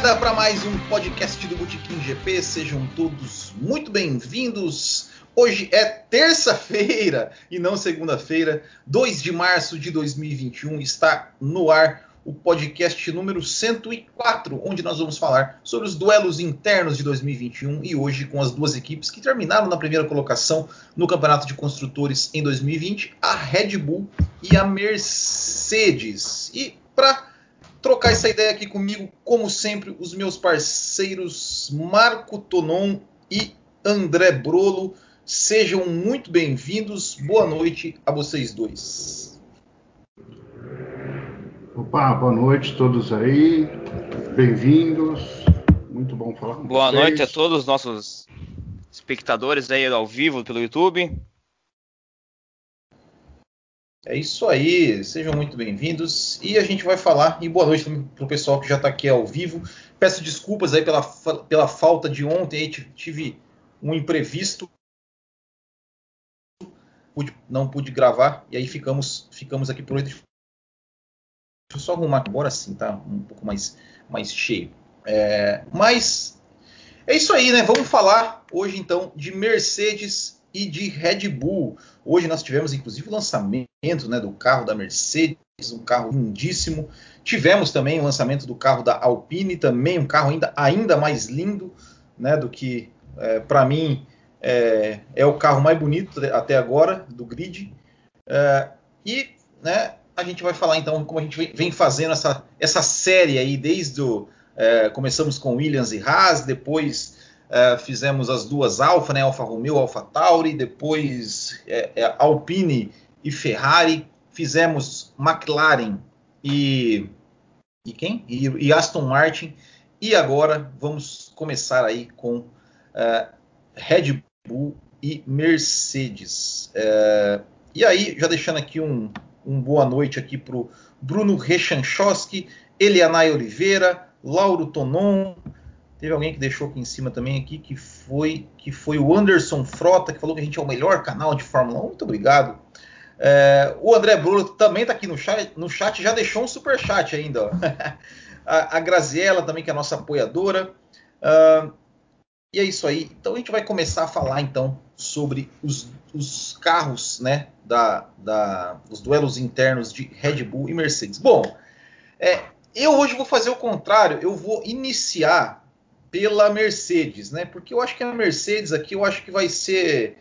chegada para mais um podcast do Botequim GP. Sejam todos muito bem-vindos. Hoje é terça-feira e não segunda-feira, 2 de março de 2021. Está no ar o podcast número 104, onde nós vamos falar sobre os duelos internos de 2021 e hoje com as duas equipes que terminaram na primeira colocação no Campeonato de Construtores em 2020, a Red Bull e a Mercedes. E para trocar essa ideia aqui comigo, como sempre, os meus parceiros Marco Tonon e André Brolo. Sejam muito bem-vindos. Boa noite a vocês dois. Opa, boa noite a todos aí. Bem-vindos. Muito bom falar com boa vocês. Boa noite a todos os nossos espectadores aí ao vivo pelo YouTube. É isso aí, sejam muito bem-vindos. E a gente vai falar, e boa noite para o pessoal que já está aqui ao vivo. Peço desculpas aí pela, pela falta de ontem, aí tive um imprevisto, não pude gravar, e aí ficamos, ficamos aqui por hoje. Deixa eu só arrumar agora sim, tá? Um pouco mais, mais cheio. É, mas é isso aí, né? Vamos falar hoje então de Mercedes e de Red Bull. Hoje nós tivemos inclusive o lançamento né, do carro da Mercedes, um carro lindíssimo. Tivemos também o lançamento do carro da Alpine, também um carro ainda, ainda mais lindo né, do que, é, para mim, é, é, o carro mais bonito até agora do grid. É, e né, a gente vai falar então como a gente vem fazendo essa, essa série aí desde o. É, começamos com Williams e Haas, depois Uh, fizemos as duas Alfa, né, Alfa Romeo, Alfa Tauri, depois é, é, Alpine e Ferrari, fizemos McLaren e, e quem? E, e, Aston Martin, e agora vamos começar aí com uh, Red Bull e Mercedes. Uh, e aí, já deixando aqui um, um boa noite aqui para o Bruno Rechanchowski, Elianai Oliveira, Lauro Tonon, Teve alguém que deixou aqui em cima também aqui que foi que foi o Anderson Frota que falou que a gente é o melhor canal de Fórmula 1. Muito obrigado. É, o André Bruno também está aqui no chat, no chat, já deixou um super chat ainda. A, a, também que é a nossa apoiadora. Uh, e é isso aí. Então a gente vai começar a falar então sobre os, os carros, né, da, da, os duelos internos de Red Bull e Mercedes. Bom, é, eu hoje vou fazer o contrário. Eu vou iniciar pela Mercedes, né? Porque eu acho que a Mercedes aqui, eu acho que vai ser,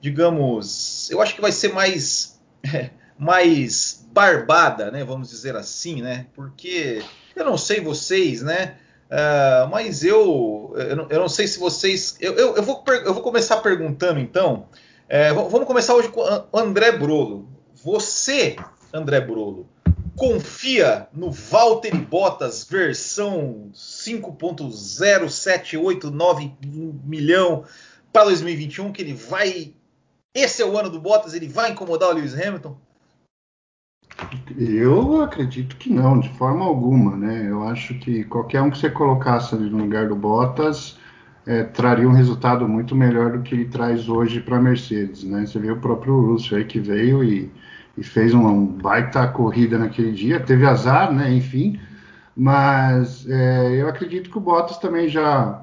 digamos, eu acho que vai ser mais, mais barbada, né? Vamos dizer assim, né? Porque eu não sei vocês, né? Uh, mas eu, eu não, eu, não, sei se vocês, eu, eu, eu, vou, eu vou começar perguntando então. É, vamos começar hoje com André Brolo. Você, André Brolo, confia no Valtteri Bottas versão 5.0789 milhão para 2021 que ele vai esse é o ano do Bottas, ele vai incomodar o Lewis Hamilton? Eu acredito que não, de forma alguma, né? Eu acho que qualquer um que você colocasse ali no lugar do Bottas é, traria um resultado muito melhor do que ele traz hoje para a Mercedes, né? Você vê o próprio Russell aí que veio e e fez uma um baita corrida naquele dia. Teve azar, né? Enfim, mas é, eu acredito que o Bottas também já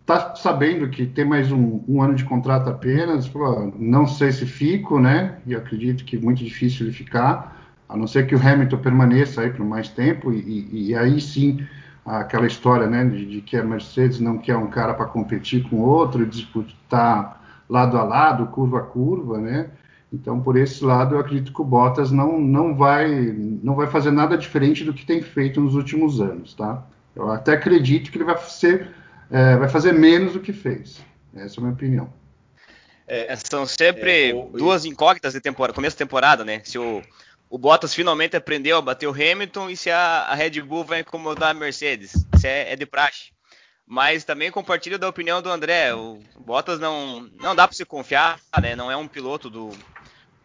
está sabendo que tem mais um, um, ano de contrato apenas. Falou, não sei se fico, né? E acredito que é muito difícil ele ficar, a não ser que o Hamilton permaneça aí por mais tempo. E, e, e aí sim, aquela história, né? De, de, que a Mercedes não quer um cara para competir com outro, disputar lado a lado, curva a curva, né? Então, por esse lado, eu acredito que o Bottas não, não, vai, não vai fazer nada diferente do que tem feito nos últimos anos, tá? Eu até acredito que ele vai, ser, é, vai fazer menos do que fez. Essa é a minha opinião. É, são sempre é, o, duas incógnitas de temporada, começo da temporada, né? Se o, o Bottas finalmente aprendeu a bater o Hamilton e se a, a Red Bull vai incomodar a Mercedes. Isso é, é de praxe. Mas também compartilho da opinião do André. O Bottas não, não dá para se confiar, né? Não é um piloto do,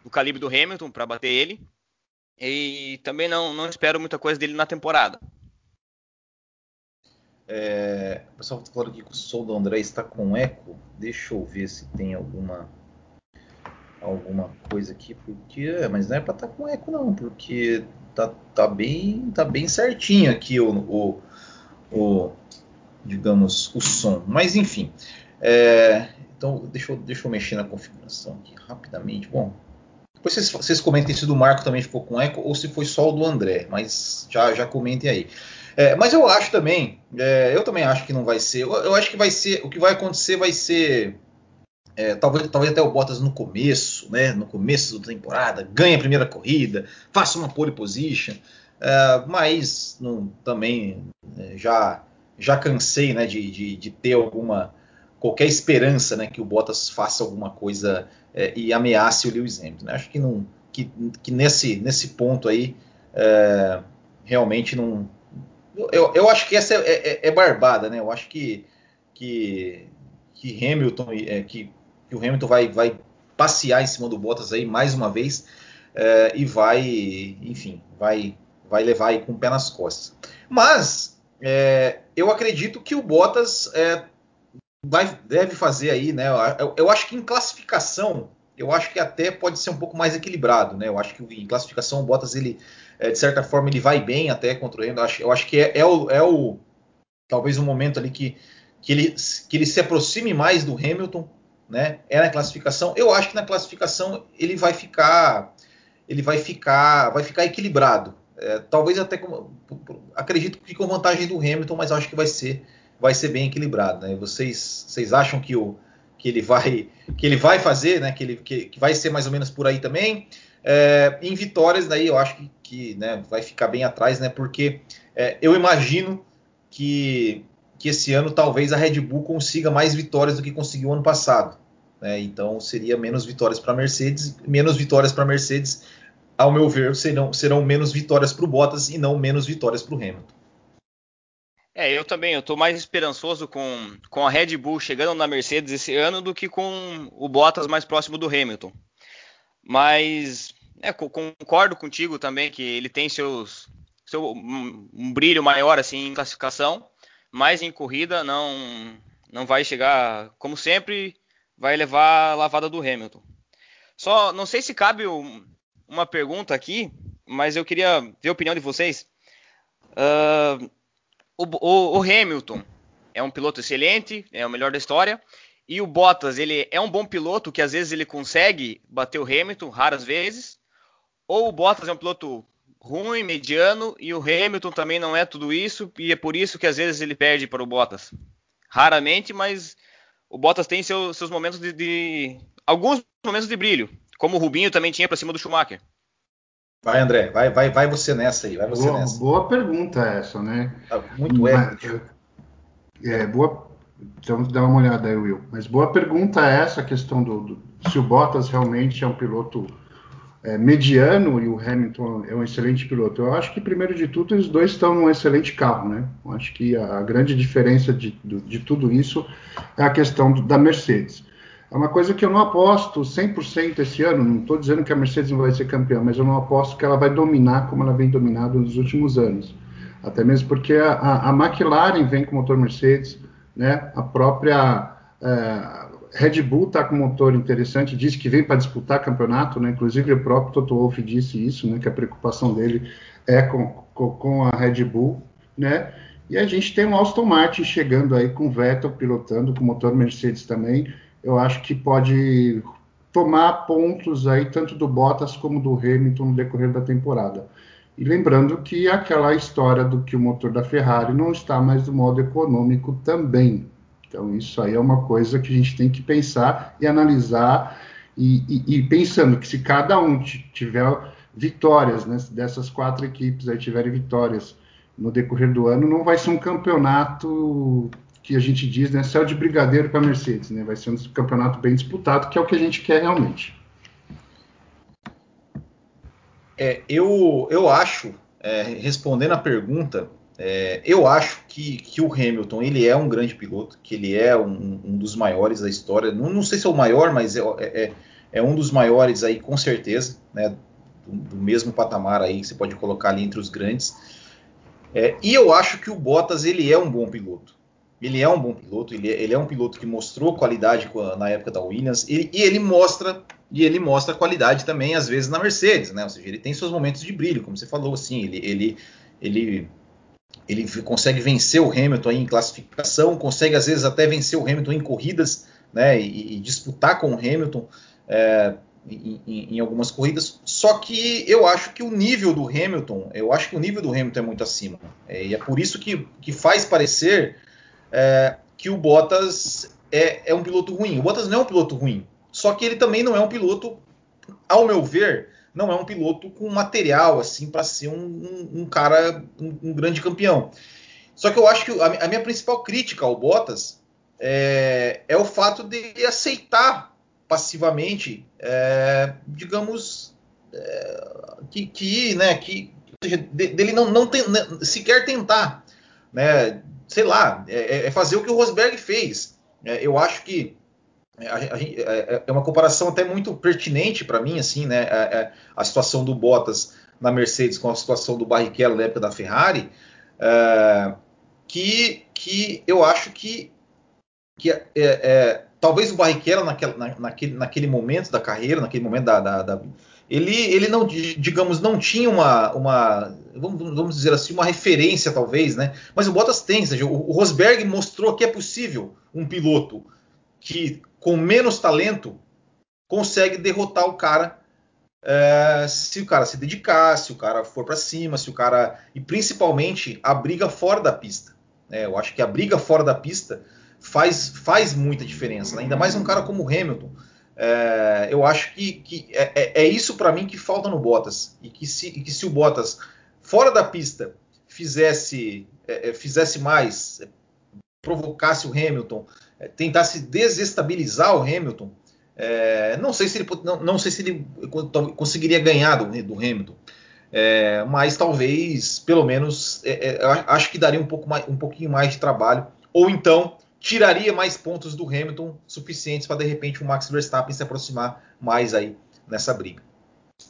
do calibre do Hamilton para bater ele. E também não, não espero muita coisa dele na temporada. É, o pessoal está falando que o som do André está com eco. Deixa eu ver se tem alguma alguma coisa aqui, porque é, mas não é para estar tá com eco não, porque tá, tá bem tá bem certinho aqui o, o, o digamos, o som. Mas enfim. É, então, deixa eu, deixa eu mexer na configuração aqui rapidamente. Bom, depois vocês, vocês comentem se do Marco também ficou com eco ou se foi só o do André, mas já, já comentem aí. É, mas eu acho também, é, eu também acho que não vai ser. Eu, eu, acho que vai ser, o que vai acontecer vai ser. É, talvez, talvez até o Bottas no começo, né? No começo da temporada, ganhe a primeira corrida, faça uma pole position, é, mas não, também é, já já cansei né, de, de, de, ter alguma qualquer esperança né, que o Bottas faça alguma coisa é, e ameace o Lewis Hamilton. Né? Acho que, não, que, que, nesse, nesse ponto aí realmente não. Eu, eu acho que essa é, é, é, barbada, né? Eu acho que, que, que Hamilton é, que, que, o Hamilton vai, vai passear em cima do Bottas aí mais uma vez é, e vai, enfim, vai, vai levar aí com o pé nas costas. Mas é, eu acredito que o Bottas é, vai, deve fazer aí, né? Eu, eu, acho que em classificação, eu acho que até pode ser um pouco mais equilibrado, né? Eu acho que em classificação o Bottas ele, é, de certa forma, ele vai bem até contra o Hamilton. Eu acho, eu acho que é, é, o, é o talvez o momento ali que, que, ele, que ele se aproxime mais do Hamilton, né? É na classificação. Eu acho que na classificação ele vai ficar ele vai ficar vai ficar equilibrado. É, talvez até com, acredito que com vantagem do Hamilton, mas acho que vai ser vai ser bem equilibrado. Né? Vocês, vocês acham que, o, que ele vai que ele vai fazer, né? Que ele que, que vai ser mais ou menos por aí também? É, em vitórias, daí eu acho que, que né, vai ficar bem atrás, né? Porque é, eu imagino que, que esse ano talvez a Red Bull consiga mais vitórias do que conseguiu ano passado. Né? Então seria menos vitórias para a Mercedes, menos vitórias para a Mercedes ao meu ver, serão, serão menos vitórias para o Bottas e não menos vitórias para o Hamilton. É, eu também, eu estou mais esperançoso com, com a Red Bull chegando na Mercedes esse ano do que com o Bottas mais próximo do Hamilton. Mas é, concordo contigo também que ele tem seus, seu, um, um brilho maior assim em classificação, mas em corrida não não vai chegar, como sempre, vai levar a lavada do Hamilton. Só não sei se cabe uma pergunta aqui, mas eu queria ver a opinião de vocês. Uh, o, o, o, Hamilton é um piloto excelente, é o melhor da história. E o Bottas, ele é um bom piloto que às vezes ele consegue bater o Hamilton, raras vezes. Ou o Bottas é um piloto ruim, mediano, e o Hamilton também não é tudo isso, e é por isso que às vezes ele perde para o Bottas. Raramente, mas o Bottas tem seu, seus momentos de, de, alguns momentos de brilho. Como o Rubinho também tinha para cima do Schumacher. Vai, André, vai, vai, vai você nessa aí, vai você boa, nessa. Boa pergunta essa, né? Tá muito épico. É, boa. Então, dá uma olhada aí, Will. Mas boa pergunta é essa questão do, do se o Bottas realmente é um piloto é, mediano e o Hamilton é um excelente piloto. Eu acho que, primeiro de tudo, os dois estão num excelente carro, né? Eu acho que a, a grande diferença de, de, de, tudo isso é a questão do, da Mercedes. É uma coisa que eu não aposto 100% esse ano. Não estou dizendo que a Mercedes não vai ser campeã, mas eu não aposto que ela vai dominar como ela vem dominado nos últimos anos. Até mesmo porque a, a, McLaren vem com motor Mercedes, né? A própria é, Red Bull está com motor interessante, disse que vem para disputar campeonato, né? Inclusive o próprio Toto Wolff disse isso, né? Que a preocupação dele é com, com, com a Red Bull, né? E a gente tem o Aston Martin chegando aí com o Vettel pilotando, com motor Mercedes também eu acho que pode tomar pontos aí tanto do Bottas como do Hamilton no decorrer da temporada. E lembrando que aquela história do que o motor da Ferrari não está mais do modo econômico também. Então isso aí é uma coisa que a gente tem que pensar e analisar e, e, e pensando que se cada um tiver vitórias né, dessas quatro equipes aí tiverem vitórias no decorrer do ano, não vai ser um campeonato que a gente diz, né, céu de brigadeiro para Mercedes, né? Vai ser um campeonato bem disputado, que é o que a gente quer realmente. É, eu, eu acho, é, respondendo a pergunta, é, eu acho que, que o Hamilton ele é um grande piloto, que ele é um, um dos maiores da história. Não, não, sei se é o maior, mas é, é, é um dos maiores aí, com certeza, né? Do, do, mesmo patamar aí, você pode colocar ali entre os grandes. É, e eu acho que o Bottas ele é um bom piloto. Ele é um bom piloto, ele é, ele é um piloto que mostrou qualidade na época da Williams e, e, ele mostra e ele mostra qualidade também às vezes na Mercedes, né? Ou seja, ele tem seus momentos de brilho, como você falou, assim, ele ele ele ele consegue vencer o Hamilton em classificação, consegue às vezes até vencer o Hamilton em corridas, né, e, e disputar com o Hamilton é, em, em, em, algumas corridas. Só que eu acho que o nível do Hamilton, eu acho que o nível do Hamilton é muito acima, é, e é por isso que, que faz parecer é, que o Bottas é, é um piloto ruim. O Bottas não é um piloto ruim, só que ele também não é um piloto, ao meu ver, não é um piloto com material assim para ser um, um, um cara, um, um, grande campeão. Só que eu acho que a, a minha principal crítica ao Bottas é, é, o fato de aceitar passivamente, é, digamos, é, que, que, né, que dele não, não tem, né, sequer tentar, né, sei lá, é, é, fazer o que o Rosberg fez. É, eu acho que é, a, a, é, é, é, uma comparação até muito pertinente para mim, assim, né? A, a, situação do Bottas na Mercedes com a situação do Barrichello na época da Ferrari, é, que, que eu acho que, que é, é, talvez o Barrichello naquela, na, naquele, naquele momento da carreira, naquele momento da, da, da ele, ele não, digamos, não tinha uma, uma vamos, vamos, dizer assim, uma referência talvez, né? Mas o Bottas tem, seja, o, o Rosberg mostrou que é possível um piloto que com menos talento consegue derrotar o cara é, se o cara se dedicar, se o cara for para cima, se o cara e principalmente a briga fora da pista. É, eu acho que a briga fora da pista faz, faz muita diferença, né? ainda mais um cara como o Hamilton. É, eu acho que, que é, é, é isso para mim que falta no Bottas e que se, que se o Bottas fora da pista fizesse é, é, fizesse mais, provocasse o Hamilton, é, tentasse desestabilizar o Hamilton, é, não sei se ele não, não, sei se ele conseguiria ganhar do, do Hamilton, é, mas talvez, pelo menos, é, é acho que daria um, pouco mais, um pouquinho mais de trabalho, ou então tiraria mais pontos do Hamilton suficientes para de repente o Max Verstappen se aproximar mais aí nessa briga.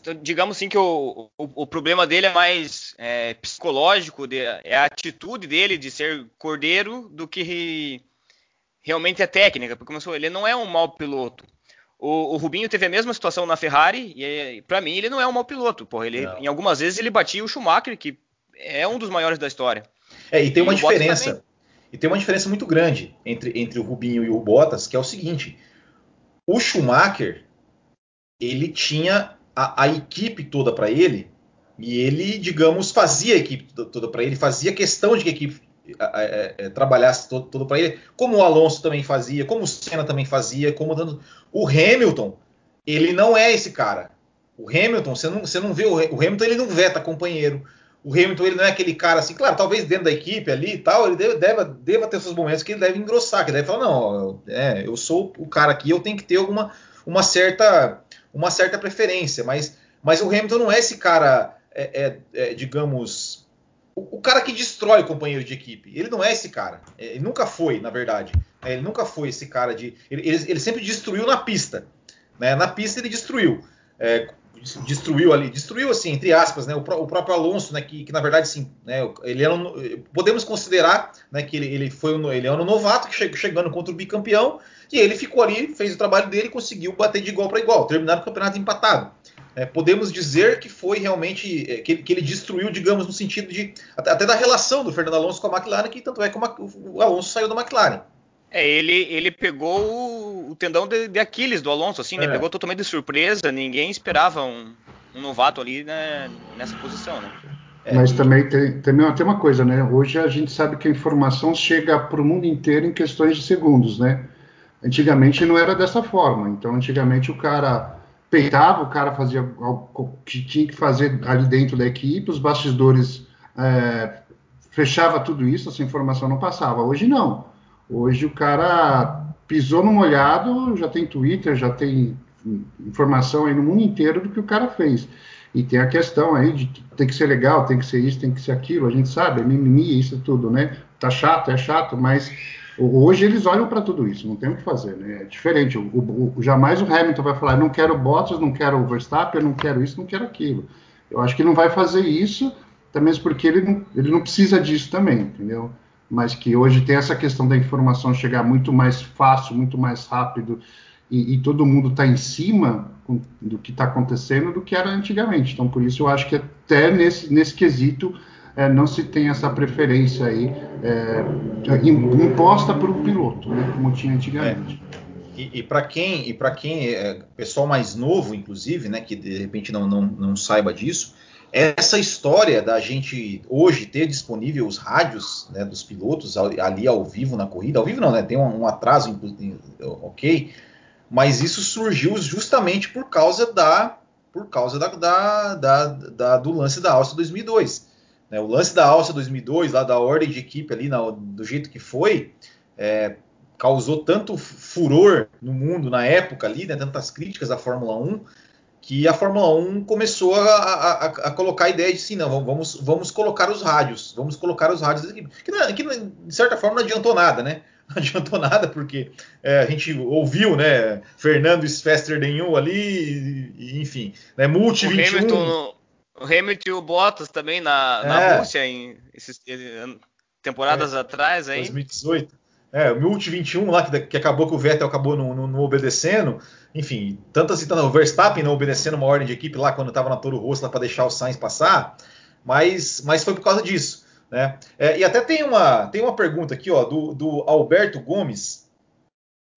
Então, digamos assim que o, o, o, problema dele é mais é, psicológico, de, é a atitude dele de ser cordeiro do que realmente é técnica, porque como ele não é um mau piloto. O, o, Rubinho teve a mesma situação na Ferrari e para mim ele não é um mau piloto. Porra, ele, em algumas vezes ele batia o Schumacher, que é um dos maiores da história. É, e tem uma diferença. E tem uma diferença muito grande entre, entre o Rubinho e o Bottas, que é o seguinte: o Schumacher ele tinha a, a equipe toda para ele e ele, digamos, fazia a equipe toda para ele, fazia questão de que a equipe é, é, trabalhasse todo, para ele, como o Alonso também fazia, como o Senna também fazia, como dando. O Hamilton, ele não é esse cara. O Hamilton, você não, você não vê o, o Hamilton, ele não veta companheiro. O Hamilton, ele não é aquele cara assim, claro, talvez dentro da equipe ali e tal, ele deve, deve, deva ter seus momentos que ele deve engrossar, que ele deve falar, não, é, eu sou o cara aqui, eu tenho que ter alguma uma certa, uma certa preferência, mas, mas o Hamilton não é esse cara, é, é, é digamos, o, cara que destrói o companheiro de equipe. Ele não é esse cara. É, ele nunca foi, na verdade. É, ele nunca foi esse cara de. Ele, ele, ele sempre destruiu na pista. Né? Na pista ele destruiu. É, destruiu ali, destruiu assim, entre aspas, né? O, o próprio Alonso, né? Que, que, na verdade, sim, né? Ele era um, podemos considerar, né? Que ele, ele foi um, ele é um novato que chegando contra o bicampeão e ele ficou ali, fez o trabalho dele, conseguiu bater de igual para igual, terminar o campeonato empatado é, podemos dizer que foi realmente é, que, que, ele destruiu, digamos, no sentido de até da relação do Fernando Alonso com a McLaren, que tanto é que o Alonso saiu da McLaren. É, ele, ele pegou o, o tendão de, de, Aquiles do Alonso, assim, né? É. Pegou totalmente de surpresa, ninguém esperava um, um novato ali né, nessa posição, né? É, Mas também tem, também tem uma coisa, né? Hoje a gente sabe que a informação chega para o mundo inteiro em questões de segundos, né? Antigamente não era dessa forma. Então, antigamente o cara peitava, o cara fazia o que tinha que fazer ali dentro da equipe, os bastidores é, fechava tudo isso, essa informação não passava. Hoje não. Hoje o cara pisou no molhado, já tem Twitter, já tem informação aí no mundo inteiro do que o cara fez. E tem a questão aí de tem que ser legal, tem que ser isso, tem que ser aquilo. A gente sabe, é mimimi, isso tudo, né? Tá chato, é chato, mas Hoje eles olham para tudo isso, não tem o que fazer, né? É diferente. O, o, jamais o Hamilton vai falar, não quero Bottas, não quero Verstappen, não quero isso, não quero aquilo. Eu acho que não vai fazer isso, também porque ele não, ele não precisa disso também, entendeu? Mas que hoje tem essa questão da informação chegar muito mais fácil, muito mais rápido, e, e todo mundo está em cima do que está acontecendo do que era antigamente. Então, por isso eu acho que até nesse, nesse quesito é, não se tem essa preferência aí é, imposta por um piloto, né, como tinha antigamente. É. E, e para quem, e para quem é pessoal mais novo, inclusive, né, que de repente não, não, não saiba disso, essa história da gente hoje ter disponível os rádios né, dos pilotos ali ao vivo na corrida, ao vivo não, né? Tem um, um atraso, ok, mas isso surgiu justamente por causa da por causa da, da, da, da do lance da Áustria 2002. Né? O lance da Áustria 2002, lá da ordem de equipe ali, na, do jeito que foi, é, causou tanto furor no mundo na época ali, né, tantas críticas à Fórmula 1, que a Fórmula 1 começou a, a, a, colocar a ideia de sim, não, vamos, vamos colocar os rádios, vamos colocar os rádios aqui. Que, não, que de certa forma não adiantou nada, né? Não adiantou nada, porque é, a gente ouviu, né? Fernando than you ali, e, enfim, né? Multi o 21. Hamilton, o Hamilton e o Bottas também na, na é. Rússia, em esses, temporadas é, atrás aí. 2018. É, o Multi 21 lá, que, que acabou que o Vettel acabou não obedecendo. Enfim, tanto assim, o Verstappen não obedecendo uma ordem de equipe lá quando estava na Toro Rosso para deixar o Sainz passar, mas, mas foi por causa disso. Né? É, e até tem uma, tem uma pergunta aqui ó, do, do Alberto Gomes.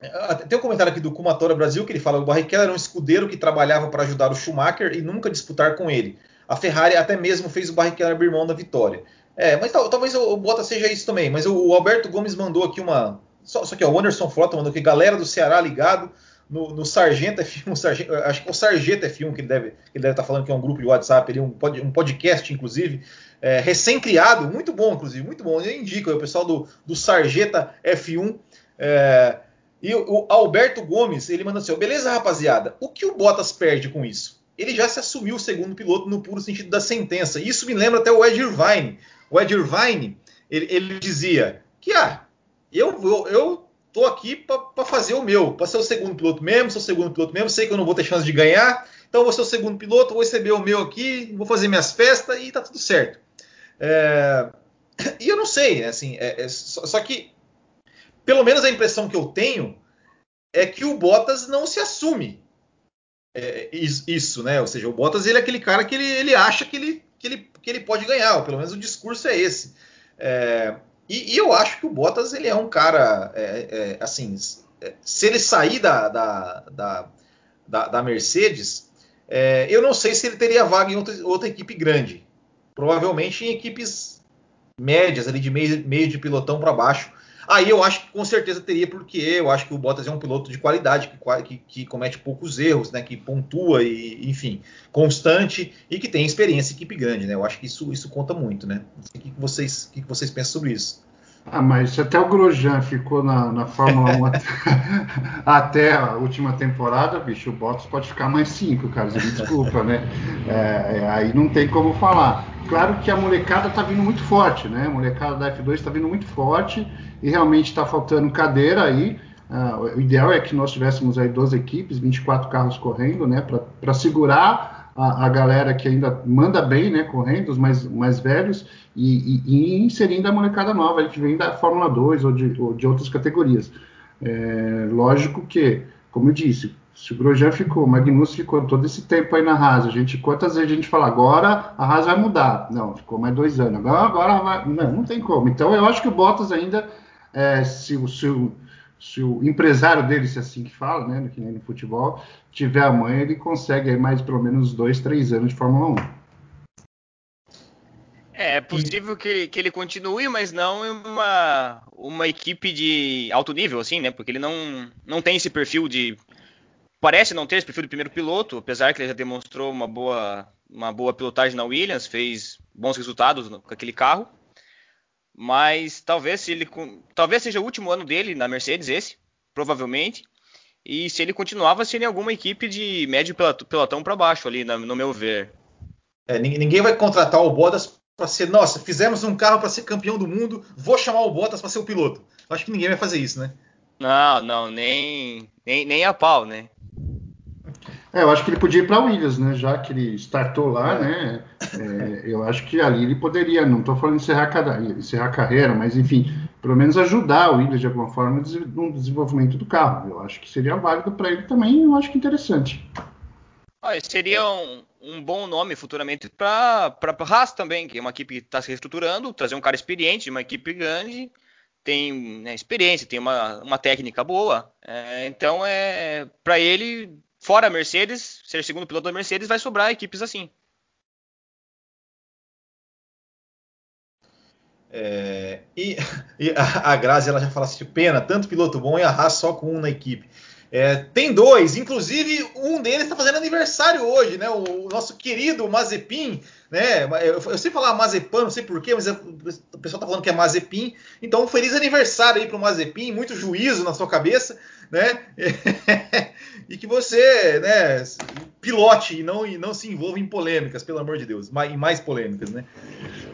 É, tem um comentário aqui do Kumatora Brasil que ele fala: o Barrichello era um escudeiro que trabalhava para ajudar o Schumacher e nunca disputar com ele. A Ferrari até mesmo fez o Barrichello abrir mão da vitória. É, mas tal, talvez o, Bottas seja isso também. Mas o, o Alberto Gomes mandou aqui uma. Só, só que ó, o Anderson Frota mandou aqui: galera do Ceará ligado no, no Sargento F1, Sargento, acho que é o Sargento F1 que ele deve, que ele deve estar tá falando que é um grupo de WhatsApp, ali, um, pod, um podcast, inclusive, é, recém-criado, muito bom, inclusive, muito bom. Eu indico, é o pessoal do, do Sarjeta F1. É, e o, o Alberto Gomes, ele manda assim: beleza, rapaziada, o que o Bottas perde com isso? Ele já se assumiu o segundo piloto no puro sentido da sentença. Isso me lembra até o Ed Irvine. O Ed Irvine, ele, ele dizia que, ah, eu, eu, eu tô aqui para fazer o meu, para ser o segundo piloto mesmo, sou o segundo piloto mesmo, sei que eu não vou ter chance de ganhar, então vou ser o segundo piloto, vou receber o meu aqui, vou fazer minhas festas e tá tudo certo. É... E eu não sei, assim, é, é, só, só, que pelo menos a impressão que eu tenho é que o Bottas não se assume é, isso, né? Ou seja, o Bottas ele é aquele cara que ele, ele acha que ele, que, ele, que ele pode ganhar, ou pelo menos o discurso é esse. É, e, e, eu acho que o Bottas ele é um cara, é, é, assim, se ele sair da, da, da, da, da Mercedes, é, eu não sei se ele teria vaga em outra, outra, equipe grande. Provavelmente em equipes médias, ali de meio, meio de pilotão para baixo. Aí eu acho que com certeza teria, porque eu acho que o Bottas é um piloto de qualidade, que, que, que comete poucos erros, né, que pontua e, enfim, constante e que tem experiência em equipe grande, né? Eu acho que isso, isso conta muito, né? O que, vocês, o que vocês pensam sobre isso? Ah, mas até o Grosjean ficou na, na Fórmula 1 até, até, a última temporada, bicho, o Bottas pode ficar mais cinco, cara, desculpa, né? É, é, aí não tem como falar. Claro que a molecada tá vindo muito forte, né? A molecada da F2 está vindo muito forte e realmente está faltando cadeira aí. Uh, o ideal é que nós tivéssemos aí 12 equipes, 24 carros correndo, né? Para segurar a, a, galera que ainda manda bem, né? Correndo, os mais, mais velhos, e, e, e inserindo a molecada nova aí, que vem da Fórmula 2 ou de, ou de outras categorias. É, lógico que, como eu disse, se o Grosjean ficou, o Magnus ficou todo esse tempo aí na Haas, a gente, quantas vezes a gente fala, agora a Haas vai mudar? Não, ficou mais dois anos, agora, agora vai, não, não tem como. Então eu acho que o Bottas ainda, é, se, se, se, o empresário dele, se é assim que fala, né, que nem no futebol, tiver a mãe, ele consegue aí mais pelo menos dois, três anos de Fórmula 1. É, é possível que, que ele continue, mas não em uma, uma equipe de alto nível, assim, né? Porque ele não, não tem esse perfil de parece não ter esse perfil de primeiro piloto, apesar que ele já demonstrou uma boa, uma boa pilotagem na Williams, fez bons resultados com aquele carro. Mas talvez se ele talvez seja o último ano dele na Mercedes esse, provavelmente. E se ele continuava seria alguma equipe de médio pelotão para baixo ali, no meu ver. É, ninguém vai contratar o Bottas para ser, nossa, fizemos um carro para ser campeão do mundo, vou chamar o Bottas para ser o piloto. Acho que ninguém vai fazer isso, né? Não, não, nem, nem, nem a pau, né? É, eu acho que ele podia ir para Williams, né? Já que ele startou lá, né? É, eu acho que ali ele poderia, não estou falando de encerrar, encerrar a carreira, mas enfim, pelo menos ajudar o Williams de alguma forma no desenvolvimento do carro. Eu acho que seria válido para ele também, eu acho que interessante. Olha, seria um, um bom nome futuramente para a Haas também, que é uma equipe que está se reestruturando, trazer um cara experiente, uma equipe grande, tem né, experiência, tem uma, uma técnica boa. É, então, é para ele, fora a Mercedes, ser segundo piloto da Mercedes, vai sobrar equipes assim. É, e, e a, Grazi ela já fala assim: pena, tanto piloto bom e a Haas só com um na equipe. É, tem dois, inclusive um deles está fazendo aniversário hoje, né? O, o nosso querido Mazepin, né? Eu, eu sei falar Mazepan, não sei porquê, mas o pessoal está falando que é Mazepin. Então, um feliz aniversário aí para o Mazepin, muito juízo na sua cabeça, né? e que você, né, pilote e não, e não se envolva em polêmicas, pelo amor de Deus, em mais polêmicas, né?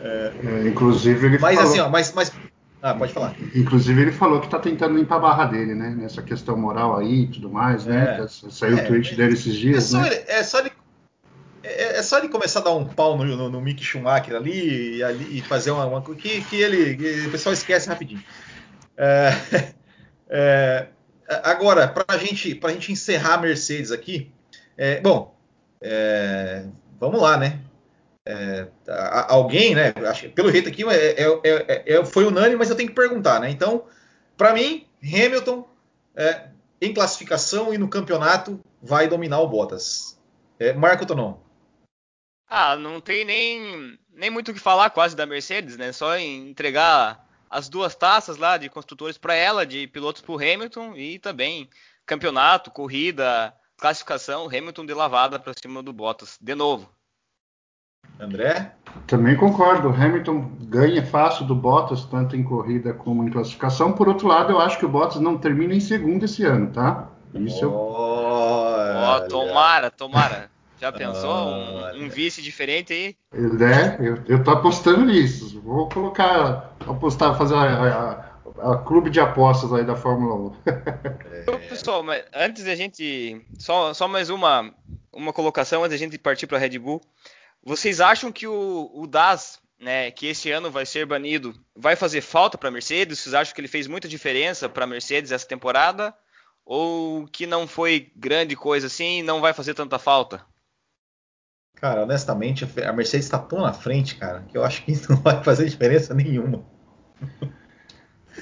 É, é, inclusive ele mas, falou... assim, ó, mas, mas ah, pode falar. Inclusive, ele falou que está tentando limpar a barra dele, né? Nessa questão moral aí e tudo mais, né? é, né? Saiu é, o tweet dele esses dias. É só, né? ele, é, só ele, é, é, só ele começar a dar um pau no, no, no Mick Schumacher ali e, ali, e fazer uma, uma que, que ele. Que o pessoal esquece rapidinho. É, é, agora, para gente, a gente encerrar a Mercedes aqui, bom, vamos lá, né? É, alguém, né? Acho, pelo jeito aqui é, é, é, é, foi unânime, mas eu tenho que perguntar, né? Então, para mim, Hamilton é, em classificação e no campeonato vai dominar o Bottas. Marco Tonon. Ah, não tem nem, nem muito o que falar quase da Mercedes, né? Só entregar as duas taças lá de construtores para ela, de pilotos para o Hamilton e também campeonato, corrida, classificação, Hamilton de lavada para cima do Bottas, de novo. André? Também concordo. Hamilton ganha fácil do Bottas, tanto em corrida como em classificação. Por outro lado, eu acho que o Bottas não termina em segundo esse ano, tá? Isso oh, eu... tomara, tomara. Já pensou? Um, um, vice diferente aí? É, eu, eu tô apostando nisso. Vou colocar, apostar, fazer a, a, a clube de apostas aí da Fórmula 1. é. Pessoal, mas antes da gente. Só, só mais uma, uma colocação antes da gente partir para a Red Bull. Vocês acham que o, o Das, né, que esse ano vai ser banido, vai fazer falta para a Mercedes? Vocês acham que ele fez muita diferença para a Mercedes essa temporada? Ou que não foi grande coisa assim e não vai fazer tanta falta? Cara, honestamente, a Mercedes está tão na frente, cara, que eu acho que isso não vai fazer diferença nenhuma.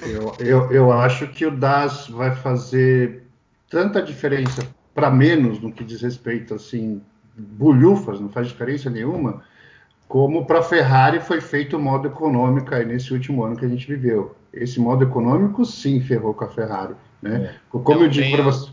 Eu, eu, eu acho que o Das vai fazer tanta diferença para menos no que diz respeito assim bulhufas, não faz diferença nenhuma, como para a Ferrari foi feito o modo econômico aí nesse último ano que a gente viveu. Esse modo econômico sim ferrou com a Ferrari. Né? Como eu, eu digo para você.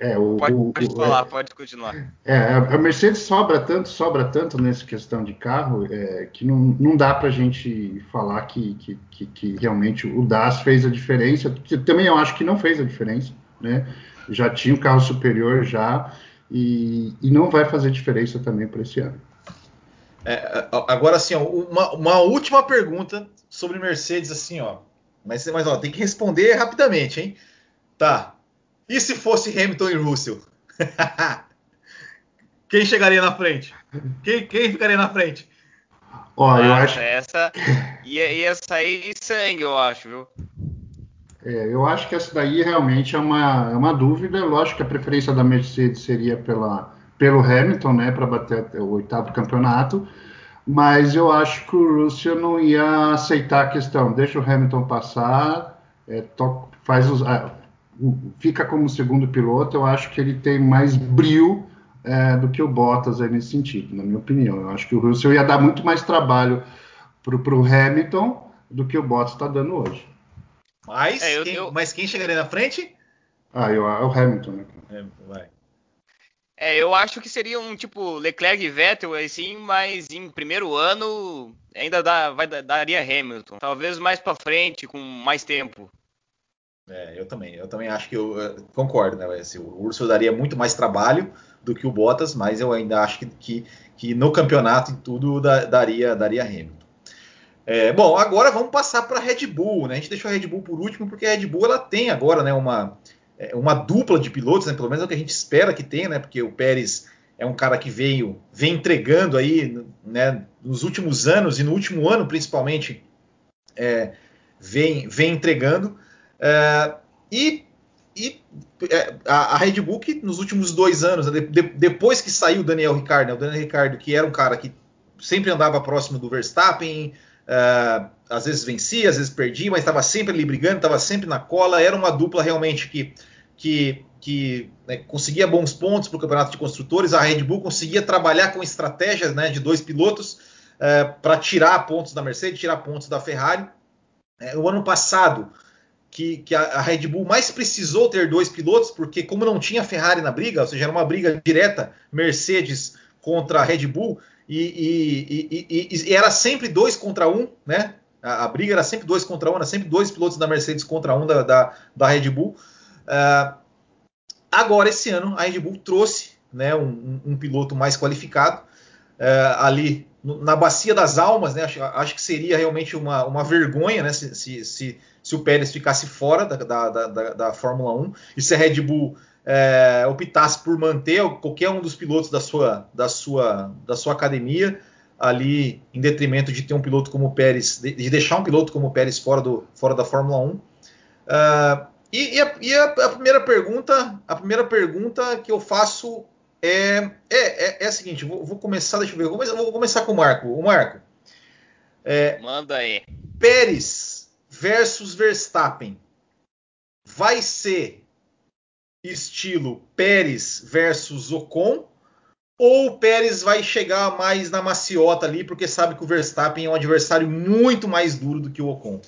É, o, pode, o, pode falar, é, pode continuar. É, a Mercedes sobra tanto, sobra tanto nessa questão de carro, é, que não, não dá para a gente falar que, que, que, que, realmente o DAS fez a diferença. Também eu acho que não fez a diferença, né? Já tinha um carro superior já, e, e não vai fazer diferença também para esse ano. É, agora, assim, ó, uma, uma, última pergunta sobre Mercedes, assim, ó. Mas, mas ó, tem que responder rapidamente, hein? Tá. E se fosse Hamilton e Russell? quem chegaria na frente? Quem, quem ficaria na frente? Ó, eu acho. Essa ia, ia sair sangue, eu acho, viu? É, eu acho que essa daí realmente é uma, é uma dúvida. Lógico que a preferência da Mercedes seria pela, pelo Hamilton, né, para bater o oitavo campeonato, mas eu acho que o Russell não ia aceitar a questão. Deixa o Hamilton passar, é, faz os, ah, fica como segundo piloto. Eu acho que ele tem mais brilho é, do que o Bottas nesse sentido, na minha opinião. Eu acho que o Russell ia dar muito mais trabalho para o Hamilton do que o Bottas está dando hoje. Mas, é, eu, quem, eu... mas quem chegaria na frente? Ah, eu, é o Hamilton, né? Hamilton, vai. É, eu acho que seria um tipo Leclerc e Vettel, assim, mas em primeiro ano ainda dá, vai, daria Hamilton. Talvez mais para frente, com mais tempo. É, eu também. Eu também acho que eu, eu concordo, né? Assim, o Urso daria muito mais trabalho do que o Bottas, mas eu ainda acho que, que, que no campeonato e tudo daria, daria Hamilton. É, bom, agora vamos passar para a Red Bull, né? A gente deixou a Red Bull por último porque a Red Bull ela tem agora, né, uma, é, uma dupla de pilotos, né? Pelo menos é o que a gente espera que tenha, né? Porque o Pérez é um cara que veio, vem entregando aí, né? Nos últimos anos e no último ano principalmente, é, vem, vem entregando. É, e, e é, a, Red Bull que nos últimos dois anos, né, de, de, depois que saiu o Daniel Ricciardo, né, o Daniel Ricciardo que era um cara que sempre andava próximo do Verstappen, uh, às vezes vencia, às vezes perdia, mas estava sempre ali brigando, estava sempre na cola, era uma dupla realmente que, que, que né, conseguia bons pontos para o campeonato de construtores, a Red Bull conseguia trabalhar com estratégias né, de dois pilotos uh, para tirar pontos da Mercedes, tirar pontos da Ferrari. Uh, o ano passado, que, que a, a, Red Bull mais precisou ter dois pilotos, porque como não tinha Ferrari na briga, ou seja, era uma briga direta Mercedes contra a Red Bull, e, e, e, e era sempre dois contra um, né? A, a, briga era sempre dois contra um, era sempre dois pilotos da Mercedes contra um da, da, da Red Bull. Uh, agora, esse ano, a Red Bull trouxe né, um, um, piloto mais qualificado uh, ali na bacia das almas, né? Acho, acho que seria realmente uma, uma vergonha, né? Se, se, se, se o Pérez ficasse fora da, da, da, da, Fórmula 1 e se a Red Bull é, optasse por manter qualquer um dos pilotos da sua, da sua, da sua academia ali em detrimento de ter um piloto como o Pérez, de, de deixar um piloto como o Pérez fora, do, fora da Fórmula 1. Uh, ah, e, e, a, e a, a, primeira pergunta, a primeira pergunta que eu faço é, é, é, é a seguinte: vou, vou, começar, deixa eu ver, vou começar, vou começar com o Marco. O Marco. É, Manda aí. Pérez versus Verstappen vai ser estilo Pérez versus Ocon ou o Pérez vai chegar mais na maciota ali porque sabe que o Verstappen é um adversário muito mais duro do que o Ocon?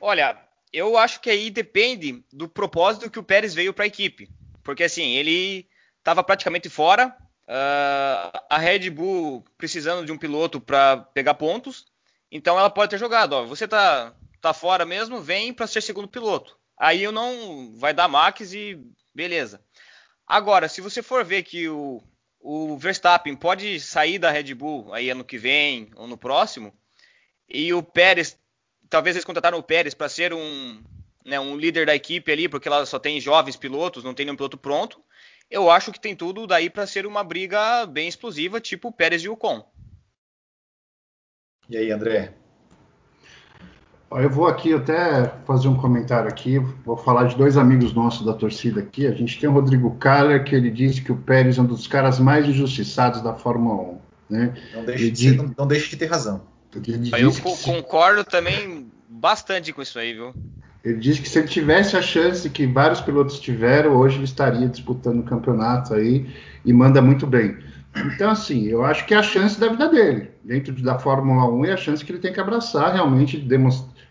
Olha, eu acho que aí depende do propósito que o Pérez veio para a equipe. Porque assim, ele estava praticamente fora, uh, a Red Bull precisando de um piloto para pegar pontos, então ela pode ter jogado, ó, você tá, tá fora mesmo, vem para ser segundo piloto. Aí eu não vai dar Max e beleza. Agora, se você for ver que o, o Verstappen pode sair da Red Bull aí ano que vem ou no próximo, e o Pérez, talvez eles contrataram o Pérez para ser um, né, um líder da equipe ali, porque ela só tem jovens pilotos, não tem nenhum piloto pronto. Eu acho que tem tudo daí para ser uma briga bem explosiva, tipo Pérez e Ocon. E aí, André? Eu vou aqui até fazer um comentário aqui, vou falar de dois amigos nossos da torcida aqui. A gente tem o Rodrigo Kaller, que ele disse que o Pérez é um dos caras mais injustiçados da Fórmula 1. Né? Não, deixe de, não, não deixe de ter razão. Eu concordo também bastante com isso aí, viu? Ele disse que se ele tivesse a chance que vários pilotos tiveram, hoje ele estaria disputando o campeonato aí e manda muito bem. Então, assim, eu acho que é a chance da vida dele. Dentro da Fórmula 1 é a chance que ele tem que abraçar, realmente.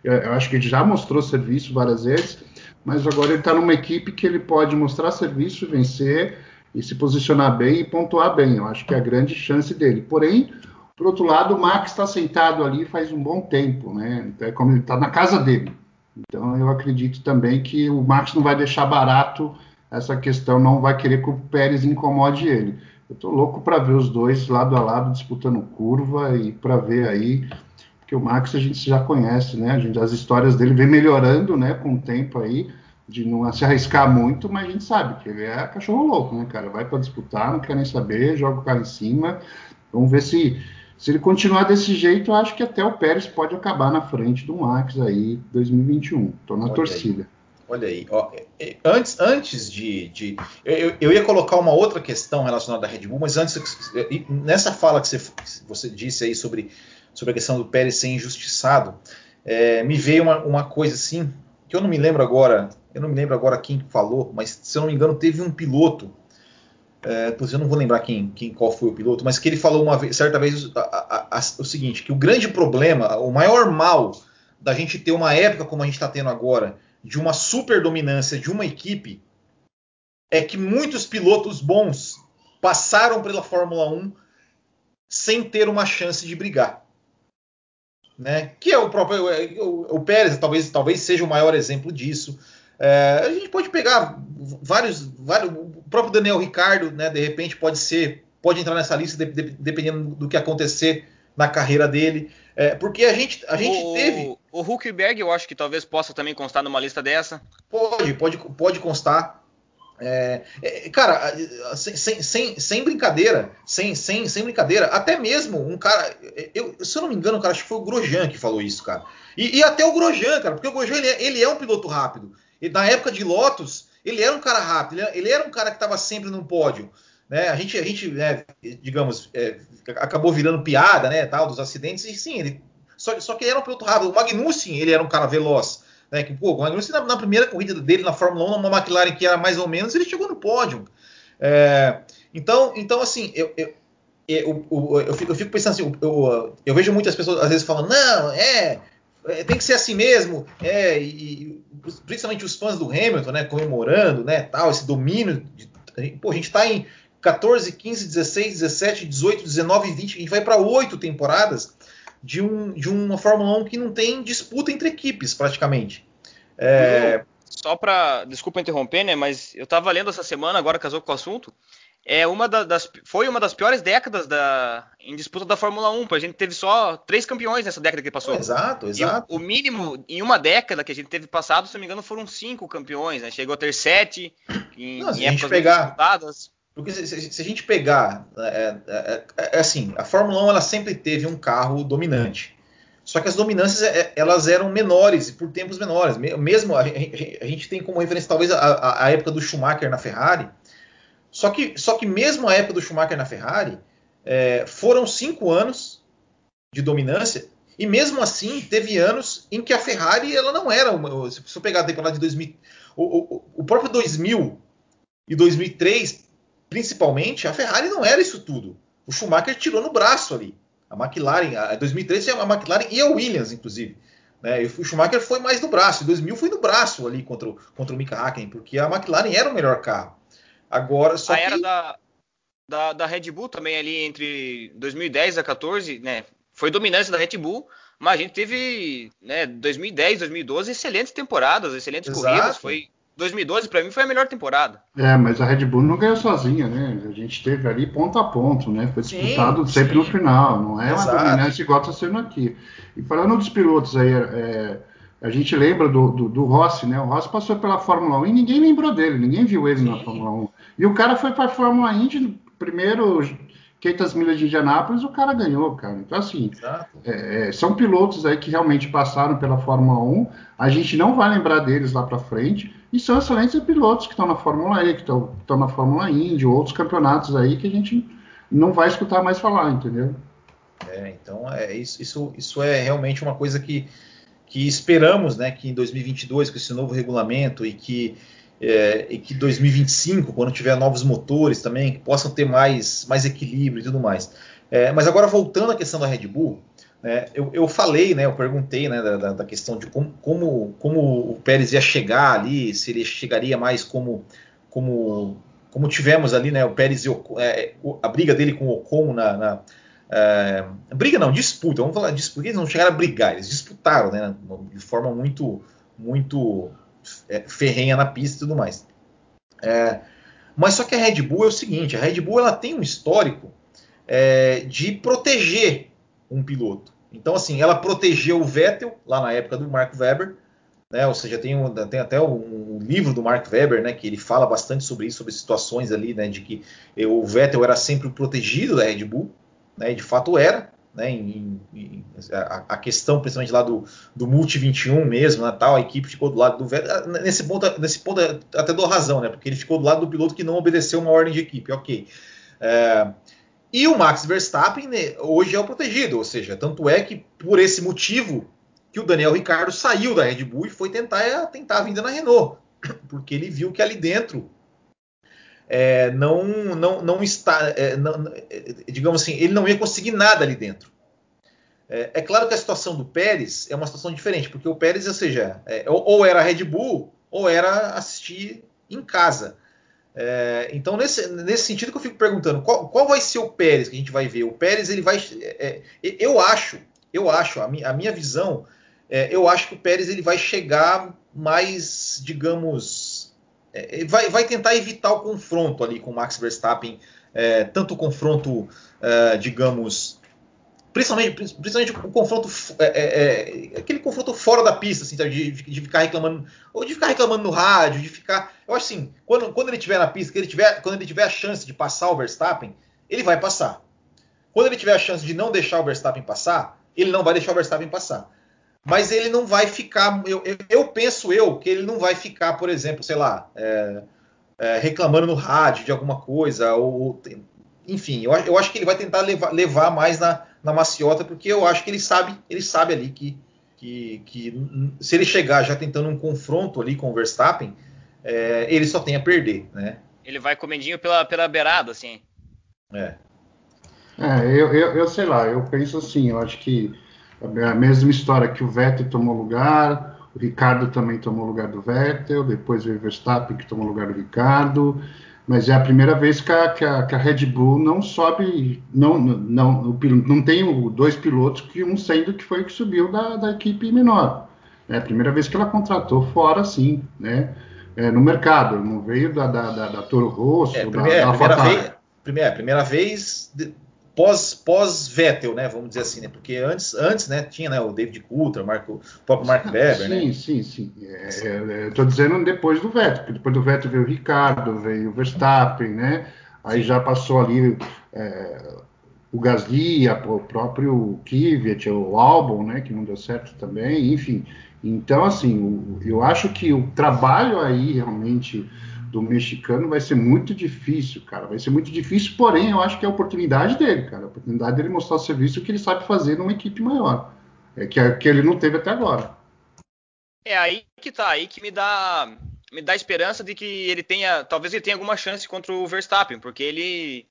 Eu acho que ele já mostrou serviço várias vezes, mas agora ele está numa equipe que ele pode mostrar serviço, vencer e se posicionar bem e pontuar bem. Eu acho que é a grande chance dele. Porém, por outro lado, o Max está sentado ali faz um bom tempo, né? É como ele está na casa dele. Então eu acredito também que o Max não vai deixar barato essa questão, não vai querer que o Pérez incomode ele. Eu estou louco para ver os dois lado a lado disputando curva e para ver aí, porque o Max a gente já conhece, né? A gente, as histórias dele vem melhorando, né, com o tempo aí, de não se arriscar muito, mas a gente sabe que ele é cachorro louco, né, cara? Vai para disputar, não quer nem saber, joga o cara em cima. Vamos ver se se ele continuar desse jeito, eu acho que até o Pérez pode acabar na frente do Max aí 2021. Estou na Olha torcida. Aí. Olha aí, ó, é, antes, antes de. de eu, eu, ia colocar uma outra questão relacionada à Red Bull, mas antes, nessa fala que você, você disse aí sobre, sobre a questão do Pérez ser injustiçado, é, me veio uma, uma coisa assim, que eu não me lembro agora, eu não me lembro agora quem falou, mas se eu não me engano, teve um piloto é, eu não vou lembrar quem, quem, qual foi o piloto, mas que ele falou uma vez, certa vez a, a, a, o seguinte: que o grande problema, o maior mal da gente ter uma época como a gente está tendo agora, de uma super dominância de uma equipe, é que muitos pilotos bons passaram pela Fórmula 1 sem ter uma chance de brigar. Né? Que é o próprio o, o Pérez, talvez, talvez seja o maior exemplo disso. É, a gente pode pegar vários, vários, o próprio Daniel Ricardo, né, de repente pode ser, pode entrar nessa lista de, de, dependendo do que acontecer na carreira dele, é, porque a gente, a gente o, teve. O Huckenberg, eu acho que talvez possa também constar numa lista dessa. Pode, pode, pode constar. É, é, cara, sem, sem, sem, brincadeira, sem, sem, sem brincadeira, até mesmo um cara, eu, se eu não me engano, cara, acho que foi o Grosjean que falou isso, cara. E, e até o Grosjean, cara, porque o Grosjean ele é, ele é um piloto rápido. Ele, na época de Lotus, ele era um cara rápido, ele, ele era um cara que estava sempre no pódio. Né? A gente, a gente né, digamos, é, acabou virando piada, né, tal, dos acidentes, e sim, ele, só, só que ele era um piloto rápido. O Magnussen, ele era um cara veloz. Né, que, pô, o Magnussen, na, na, primeira corrida dele na Fórmula 1, numa McLaren que era mais ou menos, ele chegou no pódio. É, então, então, assim, eu, eu, eu, eu, fico, eu fico pensando assim, eu, eu, vejo muitas pessoas às vezes falando, não, é, é tem que ser assim mesmo, é, e, principalmente os fãs do Hamilton, né, comemorando, né, tal, esse domínio, de, pô, a gente está em 14, 15, 16, 17, 18, 19 e 20, a gente vai para oito temporadas de, um, de uma Fórmula 1 que não tem disputa entre equipes, praticamente. É... Só para, desculpa interromper, né, mas eu estava lendo essa semana, agora casou com o assunto, é uma das, foi uma das piores décadas da, em disputa da Fórmula 1. A gente teve só três campeões nessa década que passou. Exato, exato. O, o, mínimo, em uma década que a gente teve passado, se não me engano, foram cinco campeões. Né? Chegou a ter sete em, não, em épocas pegar, disputadas. Porque se, se, a gente pegar, é, é, é, é, assim, a Fórmula 1 ela sempre teve um carro dominante. Só que as dominâncias é, elas eram menores por tempos menores. Mesmo a, a, a gente tem como referência talvez a, a, época do Schumacher na Ferrari, só que, só que mesmo a época do Schumacher na Ferrari, é, foram cinco anos de dominância, e mesmo assim teve anos em que a Ferrari ela não era uma. Se eu pegar a temporada de 2000, o, o, o próprio 2000 e 2003, principalmente, a Ferrari não era isso tudo. O Schumacher tirou no braço ali. A McLaren, a 2003 a McLaren e a Williams, inclusive. Né? o Schumacher foi mais no braço. Em 2000 foi no braço ali contra o, contra o Mika Hakkinen, porque a McLaren era o melhor carro. Agora, só a que... era da, da, da, Red Bull também ali entre 2010 a 14, né? Foi dominância da Red Bull, mas a gente teve, né, 2010, 2012 excelentes temporadas, excelentes Exato. corridas, foi 2012 para mim foi a melhor temporada. É, mas a Red Bull não ganhou sozinha, né? A gente teve ali ponto a ponto, né? Foi disputado sim, sempre sim. no final, não é Exato. uma dominância igual está sendo aqui. E falando dos pilotos aí, é, a gente lembra do, do, do, Rossi, né? O Rossi passou pela Fórmula 1 e ninguém lembrou dele, ninguém viu ele sim. na Fórmula 1. E o cara foi para a Fórmula Indy, primeiro 500 milhas de Indianápolis, o cara ganhou, cara. Então, assim, é, é, são pilotos aí que realmente passaram pela Fórmula 1. A gente não vai lembrar deles lá para frente. E são excelentes pilotos que estão na Fórmula E, que estão, estão na Fórmula Indy, outros campeonatos aí que a gente não vai escutar mais falar, entendeu? É, então, é, isso, isso, isso é realmente uma coisa que, que esperamos, né, que em 2022, com esse novo regulamento e que é, e que 2025, quando tiver novos motores também, que possam ter mais, mais equilíbrio e tudo mais. É, mas agora voltando à questão da Red Bull, né, eu, eu, falei, né, eu perguntei né, da, da, questão de como, como, como, o Pérez ia chegar ali, se ele chegaria mais como, como, como tivemos ali, né, o Pérez e o, é, a briga dele com o Ocon na, na é, briga não, disputa, vamos falar disputa, eles não chegaram a brigar, eles disputaram né, de forma muito, muito é, ferrenha na pista e tudo mais. É, mas só que a Red Bull é o seguinte: a Red Bull ela tem um histórico é, de proteger um piloto. Então, assim, ela protegeu o Vettel lá na época do Mark Webber, né? Ou seja, tem, um, tem até um, um, livro do Mark Webber, né? Que ele fala bastante sobre isso, sobre situações ali, né? De que o Vettel era sempre protegido da Red Bull, né? E de fato era né, em, em, a, a, questão principalmente lá do, do Multi 21 mesmo, né, tal, a equipe ficou do lado do Vettel. Ah, nesse ponto, nesse ponto até dou razão, né, porque ele ficou do lado do piloto que não obedeceu uma ordem de equipe, ok. É, e o Max Verstappen né, hoje é o protegido, ou seja, tanto é que por esse motivo que o Daniel Ricardo saiu da Red Bull e foi tentar, tentar a vinda na Renault, porque ele viu que ali dentro é, não, não, não está, é, não, é, digamos assim, ele não ia conseguir nada ali dentro. É, é, claro que a situação do Pérez é uma situação diferente, porque o Pérez, ou seja, é, ou, ou, era Red Bull ou era assistir em casa. É, então, nesse, nesse sentido que eu fico perguntando, qual, qual, vai ser o Pérez que a gente vai ver? O Pérez, ele vai. eu acho, eu acho, a minha, a minha visão, eu acho que o Pérez ele vai chegar mais, digamos, é, vai, vai, tentar evitar o confronto ali com o Max Verstappen, é, tanto o confronto, é, digamos, principalmente, principalmente o confronto, é, é, é, aquele confronto fora da pista, assim, de, de, ficar reclamando, ou de ficar reclamando no rádio, de ficar, eu acho assim, quando, quando ele tiver na pista, que ele tiver, quando ele tiver a chance de passar o Verstappen, ele vai passar. Quando ele tiver a chance de não deixar o Verstappen passar, ele não vai deixar o Verstappen passar. mas ele não vai ficar. Eu, eu, eu, penso eu que ele não vai ficar, por exemplo, sei lá, é, é, reclamando no rádio de alguma coisa, ou enfim, eu, eu acho que ele vai tentar levar, levar mais na, na maciota, porque eu acho que ele sabe, ele sabe ali que, que, que se ele chegar já tentando um confronto ali com o Verstappen, é, ele só tem a perder, né? Ele vai comendinho pela, pela beirada, assim. É. É, eu, eu, eu sei lá, eu penso assim, eu acho que a mesma história que o Vettel tomou lugar, o Ricardo também tomou lugar do Vettel, depois veio o Verstappen que tomou lugar do Ricardo, mas é a primeira vez que a, que a, que a Red Bull não sobe, não, não, não tem dois pilotos, que um sendo que foi o que subiu da, da equipe menor. É a primeira vez que ela contratou fora, sim, né? É, no mercado, não veio da, da, da, da Toro Rosso, é, primeira, da, da primeira, vez, primeira, primeira vez pós, pós Vettel, né? Vamos dizer assim, né? Porque antes, antes, né? Tinha né, o David Coulter, Marco, o próprio Mark Webber, sim, né? Sim, sim, sim. É, é, Estou dizendo depois do Vettel, porque depois do Vettel veio o Ricardo, veio o Verstappen, né? Aí já passou ali é, o Gasly, o próprio Kvyat, o Albon, né? Que não deu certo também, enfim. Então, assim, eu acho que o trabalho aí realmente do mexicano vai ser muito difícil, cara. Vai ser muito difícil, porém, eu acho que é a oportunidade dele, cara. A oportunidade dele mostrar o serviço que ele sabe fazer numa equipe maior. É que, que ele não teve até agora. É aí que tá, aí que me dá me dá esperança de que ele tenha, talvez ele tenha alguma chance contra o Verstappen, porque ele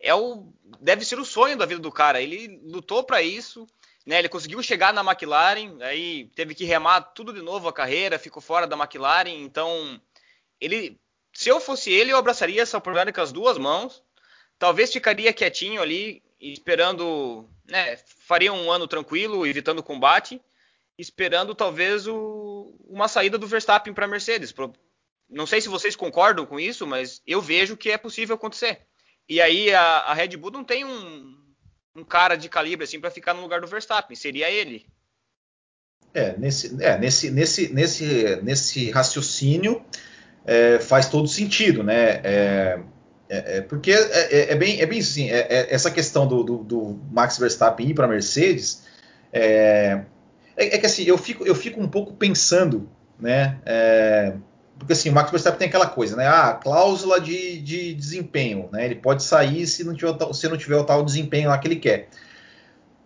é o deve ser o sonho da vida do cara. Ele lutou para isso, né? Ele conseguiu chegar na McLaren, aí teve que remar tudo de novo a carreira, ficou fora da McLaren, então ele se eu fosse ele, eu abraçaria essa oportunidade com as duas mãos. Talvez ficaria quietinho ali, esperando, né, faria um ano tranquilo, evitando combate, esperando talvez o, uma saída do Verstappen para a Mercedes. Não sei se vocês concordam com isso, mas eu vejo que é possível acontecer. E aí a, a Red Bull não tem um, um cara de calibre assim para ficar no lugar do Verstappen, seria ele. É, nesse, é, nesse, nesse, nesse, nesse raciocínio, é, faz todo sentido, né? É, é, é porque é, é, é, bem, é bem assim, essa questão do, do, do, Max Verstappen ir para a Mercedes, é, que assim, eu fico, eu fico um pouco pensando, né? porque assim, o Max Verstappen tem aquela coisa, né? Ah, cláusula de, de desempenho, né? Ele pode sair se não tiver, se não tiver o tal desempenho lá que ele quer.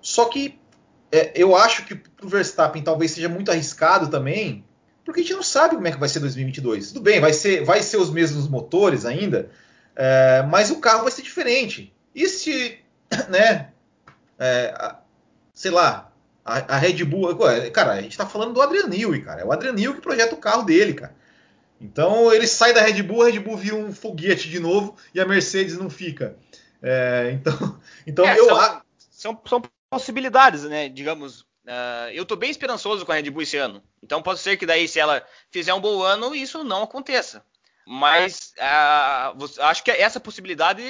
Só que eu acho que para o Verstappen talvez seja muito arriscado também, porque a gente não sabe como é que vai ser 2022. Tudo bem, vai ser, vai ser os mesmos motores ainda, é, mas o carro vai ser diferente. E se, né, é, sei lá, a, a, Red Bull, cara, a gente tá falando do Adrian Newey, cara, é o Adrian Newey que projeta o carro dele, cara. Então ele sai da Red Bull, a Red Bull vira um foguete de novo e a Mercedes não fica. É, então, então é, eu são, são, são possibilidades, né? Digamos, Uh, eu estou bem esperançoso com a Red Bull esse ano. Então pode ser que daí, se ela fizer um bom ano, isso não aconteça. Mas uh, acho que essa possibilidade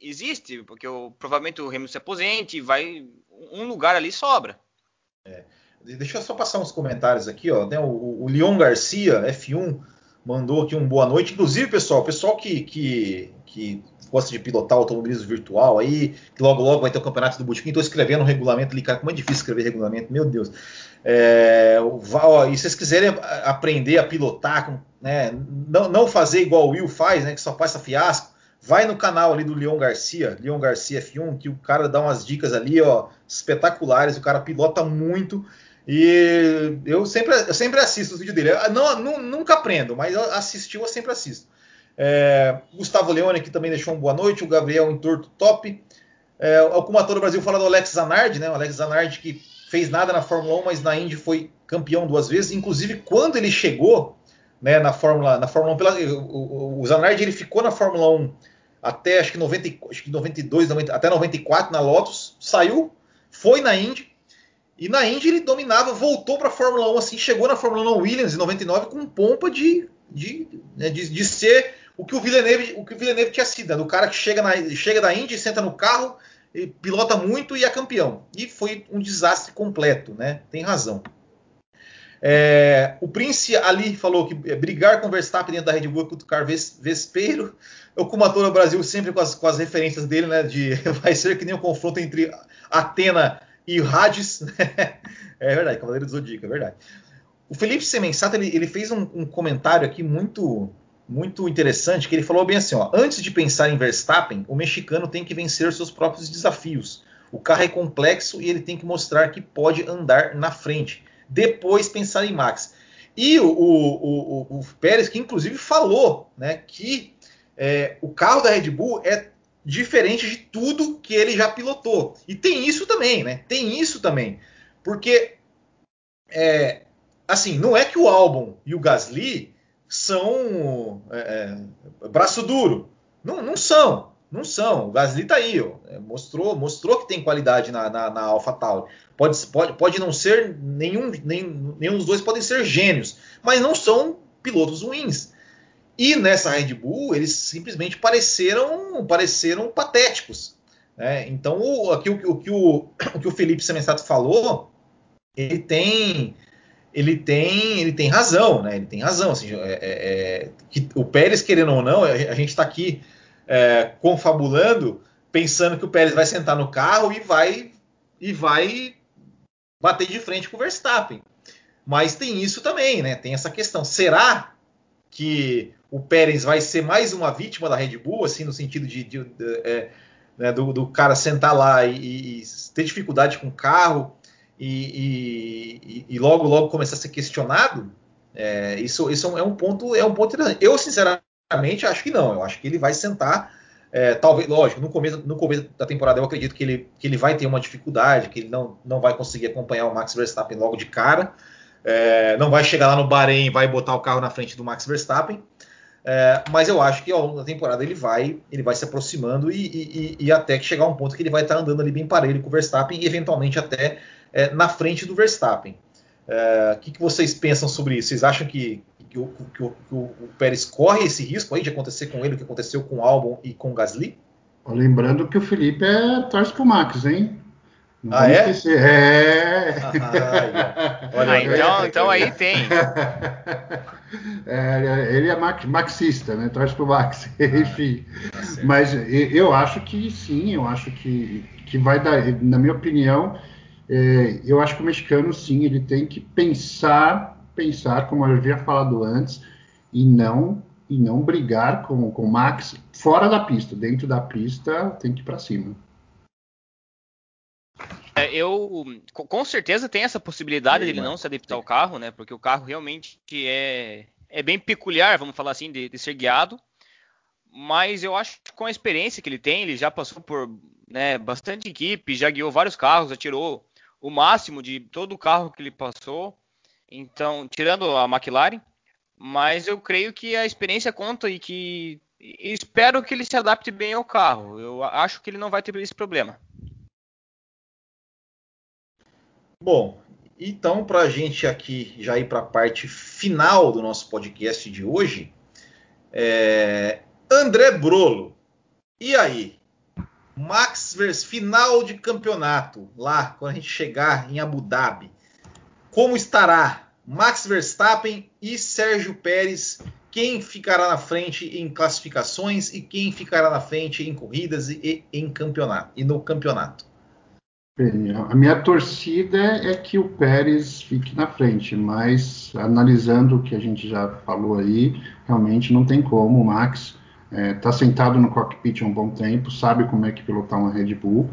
existe, porque o, provavelmente o Hamilton se aposente, vai um lugar ali sobra. É. Deixa eu só passar uns comentários aqui, ó. Né, o, o Leon Garcia, F1, mandou aqui um boa noite. Inclusive, pessoal, pessoal que, que, que gosta de pilotar automobilismo virtual aí, que logo logo vai ter o campeonato do Botequim. Estou escrevendo um regulamento ali, cara, como é difícil escrever regulamento, meu Deus. É, ó, e se vocês quiserem aprender a pilotar, né, não, não fazer igual o Will faz, né, que só passa fiasco, vai no canal ali do Leon Garcia, Leon Garcia F1, que o cara dá umas dicas ali, ó, espetaculares, o cara pilota muito. E eu sempre, eu sempre assisto os vídeos dele. Eu não, não, nunca aprendo, mas assistiu eu sempre assisto. É, Gustavo Leone aqui também deixou uma boa noite. O Gabriel Entorto top. É, o Kumator Brasil fala do Alex Zanardi, né? O Alex Zanardi que fez nada na Fórmula 1, mas na Indy foi campeão duas vezes. Inclusive, quando ele chegou né, na Fórmula na Fórmula 1, pela, o, o, Zanardi ele ficou na Fórmula 1 até acho que, 90, acho que 92, 90, até 94 na Lotus, saiu, foi na Indy. E na Indy ele dominava, voltou para a Fórmula 1, assim, chegou na Fórmula 1 Williams em 99 com pompa de, de, né, de, de ser o que o Villeneuve, o que o Villeneuve tinha sido, né? cara que chega, na, chega da Indy, senta no carro, pilota muito e é campeão. E foi um desastre completo, né? Tem razão. É, o Prince ali falou que é, brigar com o Verstappen dentro da Red Bull é cutucar vespeiro. O Kumatora Brasil sempre com as, com as referências dele, né? De vai ser que nem um confronto entre Atena e Hades. é verdade, Cavaleiro do Zodíaco, é verdade. O Felipe Semensato ele, ele fez um, um, comentário aqui muito muito interessante, que ele falou bem assim, ó, antes de pensar em Verstappen, o mexicano tem que vencer seus próprios desafios. O carro é complexo e ele tem que mostrar que pode andar na frente. Depois pensar em Max. E o, o, o, o Pérez, que inclusive falou né, que é, o carro da Red Bull é diferente de tudo que ele já pilotou. E tem isso também, né? Tem isso também. Porque, é, assim, não é que o Albon e o Gasly são é, é, braço duro. Não, não são. Não são. O Gasly tá aí, ó. É, mostrou, mostrou que tem qualidade na, na, na AlphaTauri. Pode, pode, pode não ser nenhum, nem, nenhum dos dois podem ser gênios, mas não são pilotos ruins. E nessa Red Bull eles simplesmente pareceram, pareceram patéticos. Né? Então o, aqui o, o, que o, o que o Felipe Semensato falou, ele tem ele tem, ele tem razão, né? Ele tem razão. Assim, é, é, é que o Pérez, querendo ou não, a gente está aqui é, confabulando, pensando que o Pérez vai sentar no carro e vai e vai bater de frente com o Verstappen. Mas tem isso também, né? Tem essa questão. Será que o Pérez vai ser mais uma vítima da Red Bull, assim, no sentido de, de, de, é, né, do, do, cara sentar lá e, e, ter dificuldade com o carro e, e, e, logo logo começar a ser questionado, é, isso, isso é um ponto é um ponto interessante. Eu sinceramente acho que não. Eu acho que ele vai sentar. É, talvez, lógico, no começo, no começo da temporada eu acredito que ele, que ele vai ter uma dificuldade, que ele não, não vai conseguir acompanhar o Max Verstappen logo de cara. É, não vai chegar lá no Bahrein e vai botar o carro na frente do Max Verstappen. É, mas eu acho que ao longo da temporada ele vai, ele vai se aproximando e, e, e, até chegar um ponto que ele vai estar andando ali bem parelho com o Verstappen e eventualmente até é, na frente do Verstappen. É, o que, que, vocês pensam sobre isso? Vocês acham que, que, o, que, o, que, o, Pérez corre esse risco aí de acontecer com ele o que aconteceu com o Albon e com o Gasly? Lembrando que o Felipe é torce pro Max, hein? Não ah, é? Esquecer. É. Ah, olha, ah, então, então aí tem. É, ele é marxista, né? Torce pro Max, ah, enfim. Tá Mas eu acho que sim, eu acho que, que vai dar, na minha opinião, é, eu acho que o mexicano, sim, ele tem que pensar, pensar, como eu havia falado antes, e não e não brigar com, com o Max fora da pista. Dentro da pista, tem que ir para cima. É, eu com certeza tem essa possibilidade de ele não se adaptar ao carro, né? Porque o carro realmente é, é bem peculiar, vamos falar assim, de, de ser guiado. Mas eu acho que com a experiência que ele tem, ele já passou por né, bastante equipe, já guiou vários carros, atirou o máximo de todo o carro que ele passou. Então, tirando a McLaren, mas eu creio que a experiência conta e que e espero que ele se adapte bem ao carro. Eu acho que ele não vai ter esse problema. Bom, então para a gente aqui já ir para a parte final do nosso podcast de hoje, é... André Brolo, e aí? Max Vers final de campeonato, lá, quando a gente chegar em Abu Dhabi. Como estará Max Verstappen e Sérgio Pérez? Quem ficará na frente em classificações e quem ficará na frente em corridas e em campeonato e no campeonato? A minha torcida é que o Pérez fique na frente, mas analisando o que a gente já falou aí, realmente não tem como. O Max está é, tá sentado no cockpit há um bom tempo, sabe como é que pilotar uma Red Bull.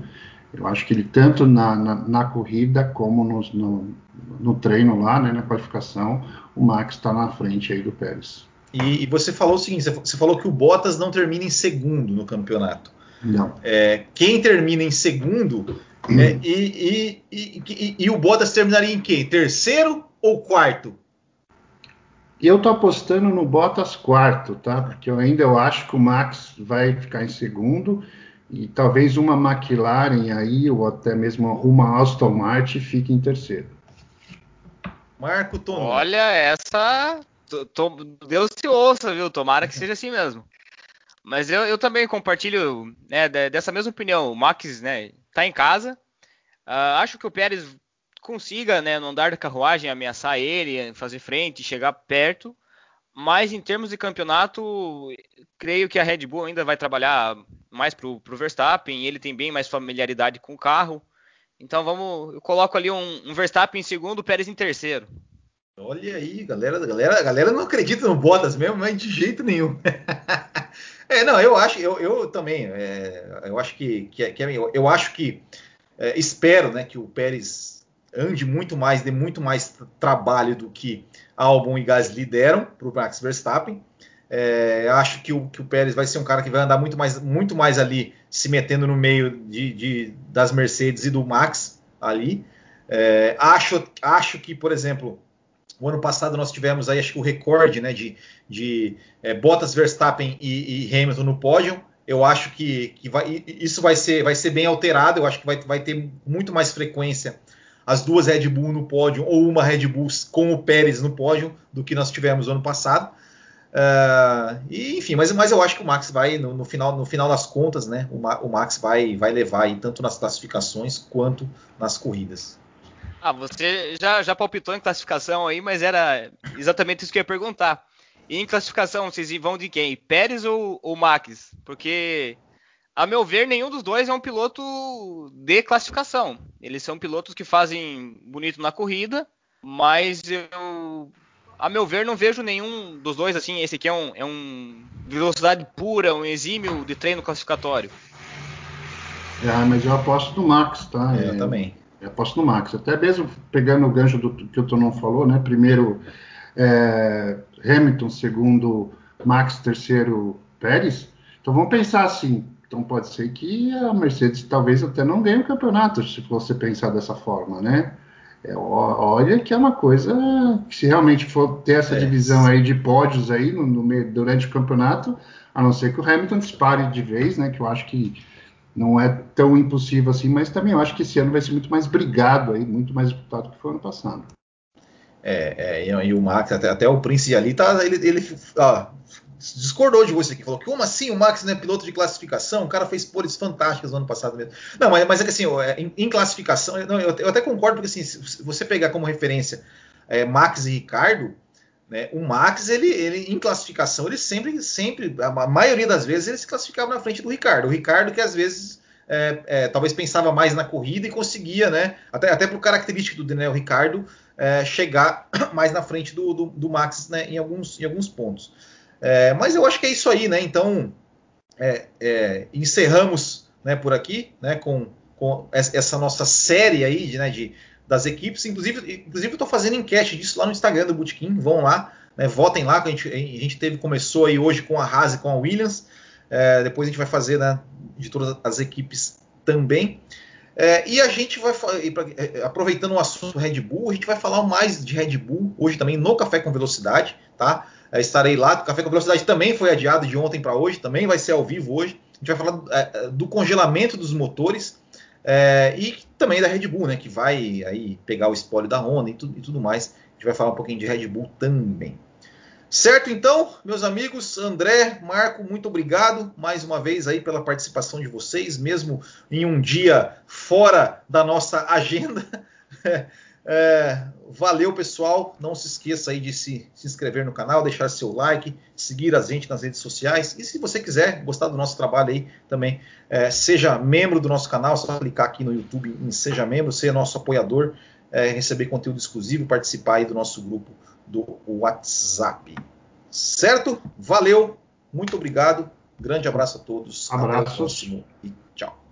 Eu acho que ele, tanto na, na, na corrida como no, no, no, treino lá, né, na qualificação, o Max está na frente aí do Pérez. E, e, você falou o seguinte: você falou que o Bottas não termina em segundo no campeonato. Não. É, quem termina em segundo hum. é, e, e, e, o Bottas terminaria em quem? Terceiro ou quarto? Eu tô apostando no Bottas quarto, tá? Porque eu ainda eu acho que o Max vai ficar em segundo e talvez uma McLaren aí ou até mesmo uma Aston Martin fique em terceiro. Marco Tono. Olha essa, Deus se ouça, viu? Tomara que seja assim mesmo. Mas eu, eu também compartilho né, dessa mesma opinião. O Max, né, tá em casa. Uh, acho que o Pérez consiga, né, no andar da carruagem, ameaçar ele, fazer frente, chegar perto. Mas em termos de campeonato, creio que a Red Bull ainda vai trabalhar mais para o Verstappen. Ele tem bem mais familiaridade com o carro. Então vamos, eu coloco ali um, um Verstappen em segundo, Pérez em terceiro. Olha aí, galera, galera, galera não acredita no Bottas mesmo, mas de jeito nenhum. é, não, eu acho, eu, eu também, é, eu acho que, que, que é, eu acho que é, espero, né, que o Pérez ande muito mais, dê muito mais trabalho do que Albon e Gasly deram para o Max Verstappen. É, acho que o, que o Pérez vai ser um cara que vai andar muito mais, muito mais ali, se metendo no meio de, de das Mercedes e do Max ali. É, acho, acho que, por exemplo, o ano passado nós tivemos aí, acho que o recorde né, de, de é, Bottas, Verstappen e, e, Hamilton no pódio. Eu acho que, que vai, isso vai ser, vai ser bem alterado. Eu acho que vai, vai ter muito mais frequência as duas Red Bull no pódio ou uma Red Bull com o Pérez no pódio do que nós tivemos no ano passado. Uh, e, enfim, mas, mas eu acho que o Max vai, no, no, final, no final das contas, né? O, o Max vai, vai levar aí, tanto nas classificações quanto nas corridas. Ah, você já, já palpitou em classificação aí, mas era exatamente isso que eu ia perguntar. E em classificação, vocês vão de quem? Pérez ou, ou Max? Porque, a meu ver, nenhum dos dois é um piloto de classificação. Eles são pilotos que fazem bonito na corrida, mas eu a meu ver, não vejo nenhum dos dois assim. Esse aqui é um, é um velocidade pura, um exímio de treino classificatório. É, mas eu aposto no Max, tá? É, eu também. Eu aposto no Max. Até mesmo pegando o gancho do que o Tonon falou, né? Primeiro é, Hamilton, segundo Max, terceiro Pérez. Então vamos pensar assim. Então pode ser que a Mercedes talvez até não ganhe o campeonato, se você pensar dessa forma, né? É, olha que é uma coisa que se realmente for ter essa é. divisão aí de pódios aí no, no, durante o campeonato, a não ser que o Hamilton dispare de vez, né? Que eu acho que não é tão impossível assim, mas também eu acho que esse ano vai ser muito mais brigado aí, muito mais disputado que foi ano passado. É, é e, o Max, até, até o Prince ali, tá, ele, ele discordou de você aqui, falou que como assim o Max não é piloto de classificação? O cara fez poles fantásticas no ano passado mesmo. Não, mas, mas é que assim, é, em, em classificação, eu, eu, até concordo, porque assim, se você pegar como referência é, Max e Ricardo, né, o Max, ele, ele em classificação, ele sempre, sempre, a maioria das vezes, ele se classificava na frente do Ricardo. O Ricardo que às vezes é, é, talvez pensava mais na corrida e conseguia, né? Até, até por característica do Daniel Ricardo, é, chegar mais na frente do, do, do Max né, em, alguns, em alguns pontos. É, mas eu acho que é isso aí, né? Então, é, é, encerramos né, por aqui, né, com, com, essa nossa série aí de, né, de das equipes. Inclusive, inclusive eu estou fazendo enquete disso lá no Instagram do Bootkin. Vão lá, né, votem lá. A gente, a gente teve, começou aí hoje com a Haas e com a Williams. É, depois a gente vai fazer né, de todas as equipes também. É, e a gente vai, é, aproveitando o assunto Red Bull, a gente vai falar mais de Red Bull hoje também no Café com Velocidade, tá? É, estarei lá. O Café com Velocidade também foi adiado de ontem para hoje, também vai ser ao vivo hoje. A gente vai falar é, é, do congelamento dos motores é, e também da Red Bull, né? Que vai aí pegar o espólio da Honda e tudo, e tudo mais. A gente vai falar um pouquinho de Red Bull também. Certo, então, meus amigos, André, Marco, muito obrigado mais uma vez aí pela participação de vocês, mesmo em um dia fora da nossa agenda. É, valeu, pessoal. Não se esqueça aí de se, se, inscrever no canal, deixar seu like, seguir a gente nas redes sociais. E se você quiser gostar do nosso trabalho aí também, é, seja membro do nosso canal, só clicar aqui no YouTube em Seja Membro, ser nosso apoiador, é, receber conteúdo exclusivo, participar aí do nosso grupo do WhatsApp. Certo? Valeu, muito obrigado. Grande abraço a todos. Abraço. Até o próximo e tchau.